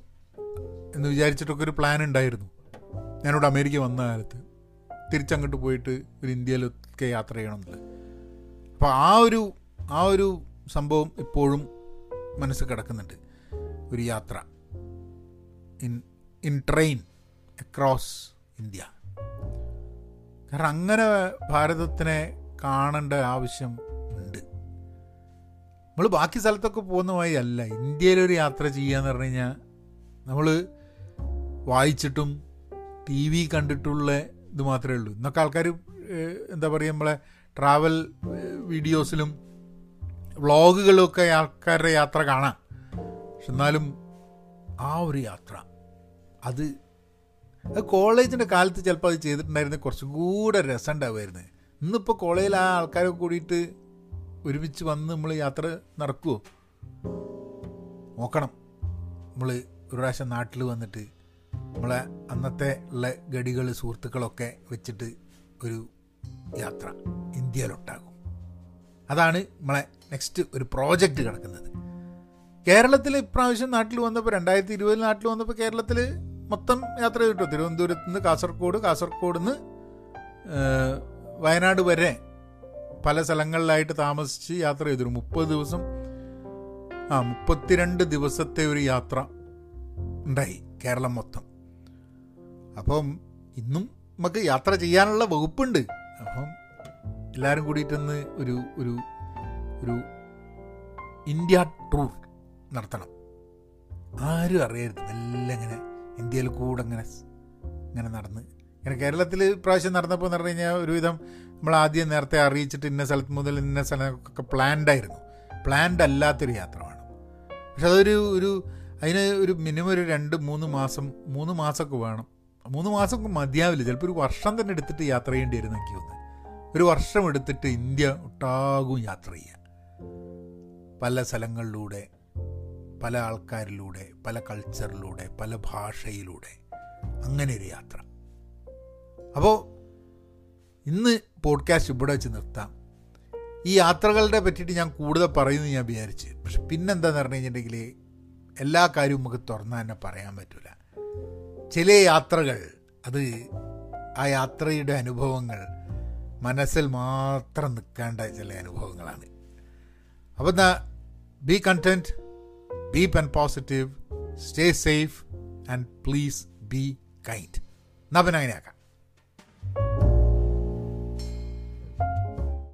എന്ന് വിചാരിച്ചിട്ടൊക്കെ ഒരു പ്ലാൻ ഉണ്ടായിരുന്നു. ഞാനിവിടെ അമേരിക്ക വന്ന കാലത്ത് തിരിച്ചങ്ങോട്ട് പോയിട്ട് ഒരു ഇന്ത്യയിലൊക്കെ യാത്ര ചെയ്യണം എന്നുള്ളത് അപ്പോൾ ആ ഒരു ആ ഒരു സംഭവം ഇപ്പോഴും മനസ്സിൽ കിടക്കുന്നുണ്ട്. ഒരു യാത്ര. In in train across India. കാരണം അങ്ങനെ ഭാരതത്തിനെ കാണേണ്ട ആവശ്യം ഉണ്ട്. നമ്മൾ ബാക്കി സ്ഥലത്തൊക്കെ പോകുന്ന വഴി അല്ല. ഇന്ത്യയിലൊരു യാത്ര ചെയ്യുക എന്ന് പറഞ്ഞു കഴിഞ്ഞാൽ നമ്മൾ വായിച്ചിട്ടും ടി വി കണ്ടിട്ടുള്ള ഇത് മാത്രമേ ഉള്ളൂ. ഇന്നൊക്കെ ആൾക്കാർ എന്താ പറയുക നമ്മളെ ട്രാവൽ വീഡിയോസിലും വ്ളോഗുകളിലൊക്കെ ആൾക്കാരുടെ യാത്ര കാണാം. പക്ഷെ എന്നാലും ആ ഒരു യാത്ര അത് അത് കോളേജിന്റെ കാലത്ത് ചിലപ്പോൾ അത് ചെയ്തിട്ടുണ്ടായിരുന്ന കുറച്ചും കൂടെ രസം ഉണ്ടാവുമായിരുന്നു. ഇന്നിപ്പോൾ കോളേജിൽ ആ ആൾക്കാരൊക്കെ കൂടിയിട്ട് ഒരുമിച്ച് വന്ന് നമ്മൾ യാത്ര നടക്കുമോ നോക്കണം. നമ്മൾ ഒരു പ്രാവശ്യം നാട്ടിൽ വന്നിട്ട് നമ്മളെ അന്നത്തെ ഉള്ള ഗടികൾ സുഹൃത്തുക്കളൊക്കെ വെച്ചിട്ട് ഒരു യാത്ര ഇന്ത്യയിലൊട്ടാകും. അതാണ് നമ്മളെ നെക്സ്റ്റ് ഒരു പ്രോജക്റ്റ് കിടക്കുന്നത് കേരളത്തിൽ ഇപ്രാവശ്യം നാട്ടിൽ വന്നപ്പോൾ രണ്ടായിരത്തി ഇരുപതിൽ നാട്ടിൽ വന്നപ്പോൾ കേരളത്തിൽ മൊത്തം യാത്ര ചെയ്തിട്ടോ? തിരുവനന്തപുരത്ത് നിന്ന് കാസർഗോഡ് കാസർഗോഡ് നിന്ന് വയനാട് വരെ പല സ്ഥലങ്ങളിലായിട്ട് താമസിച്ച് യാത്ര ചെയ്തിരുന്നു. മുപ്പത് ദിവസം ആ മുപ്പത്തിരണ്ട് ദിവസത്തെ ഒരു യാത്ര ഉണ്ടായി കേരളം മൊത്തം. അപ്പം ഇന്നും നമുക്ക് യാത്ര ചെയ്യാനുള്ള വകുപ്പുണ്ട്. അപ്പം എല്ലാവരും കൂടിയിട്ടൊന്ന് ഒരു ഒരു ഒരു ഇന്ത്യ ടൂർ നടത്തണം. ആരും അറിയരുത്. നല്ല ഇങ്ങനെ ഇന്ത്യയിൽ കൂടെ ഇങ്ങനെ ഇങ്ങനെ നടന്ന്. ഇങ്ങനെ കേരളത്തിൽ പ്രാവശ്യം നടന്നപ്പോൾ എന്ന് പറഞ്ഞു കഴിഞ്ഞാൽ ഒരുവിധം നമ്മൾ ആദ്യം നേരത്തെ അറിയിച്ചിട്ട് ഇന്ന സ്ഥലത്ത് മുതൽ ഇന്ന സ്ഥലമൊക്കെ പ്ലാൻഡ് ആയിരുന്നു. പ്ലാൻഡ് അല്ലാത്തൊരു യാത്ര വേണം പക്ഷെ അതൊരു ഒരു അതിന് ഒരു മിനിമം ഒരു രണ്ട് മൂന്ന് മാസം മൂന്ന് മാസമൊക്കെ വേണം. മൂന്ന് മാസം മതിയാവില്ല. ചിലപ്പോൾ ഒരു വർഷം തന്നെ എടുത്തിട്ട് യാത്ര ചെയ്യേണ്ടി വരും എനിക്ക് തോന്നുന്നു. ഒരു വർഷം എടുത്തിട്ട് ഇന്ത്യ ഒട്ടാകും യാത്ര ചെയ്യുക പല സ്ഥലങ്ങളിലൂടെ പല ആൾക്കാരിലൂടെ പല കൾച്ചറിലൂടെ പല ഭാഷയിലൂടെ അങ്ങനെ ഒരു യാത്ര. അപ്പോൾ ഇന്ന് പോഡ്കാസ്റ്റ് ഇവിടെ വെച്ച് നിർത്താം. ഈ യാത്രകളുടെ പറ്റിയിട്ട് ഞാൻ കൂടുതൽ പറയുന്നു ഞാൻ വിചാരിച്ച്. പക്ഷെ പിന്നെന്താന്ന് പറഞ്ഞു കഴിഞ്ഞിട്ടുണ്ടെങ്കിൽ എല്ലാ കാര്യവും നമുക്ക് തുറന്നു തന്നെ പറയാൻ പറ്റില്ല ചില യാത്രകൾ അത് ആ യാത്രയുടെ അനുഭവങ്ങൾ മനസ്സിൽ മാത്രം നിൽക്കേണ്ട ചില അനുഭവങ്ങളാണ്. അപ്പോൾ എന്നാൽ be content be pen positive stay safe and please be kind എന്നാൽ പിന്നെ അങ്ങനെയാക്കാം.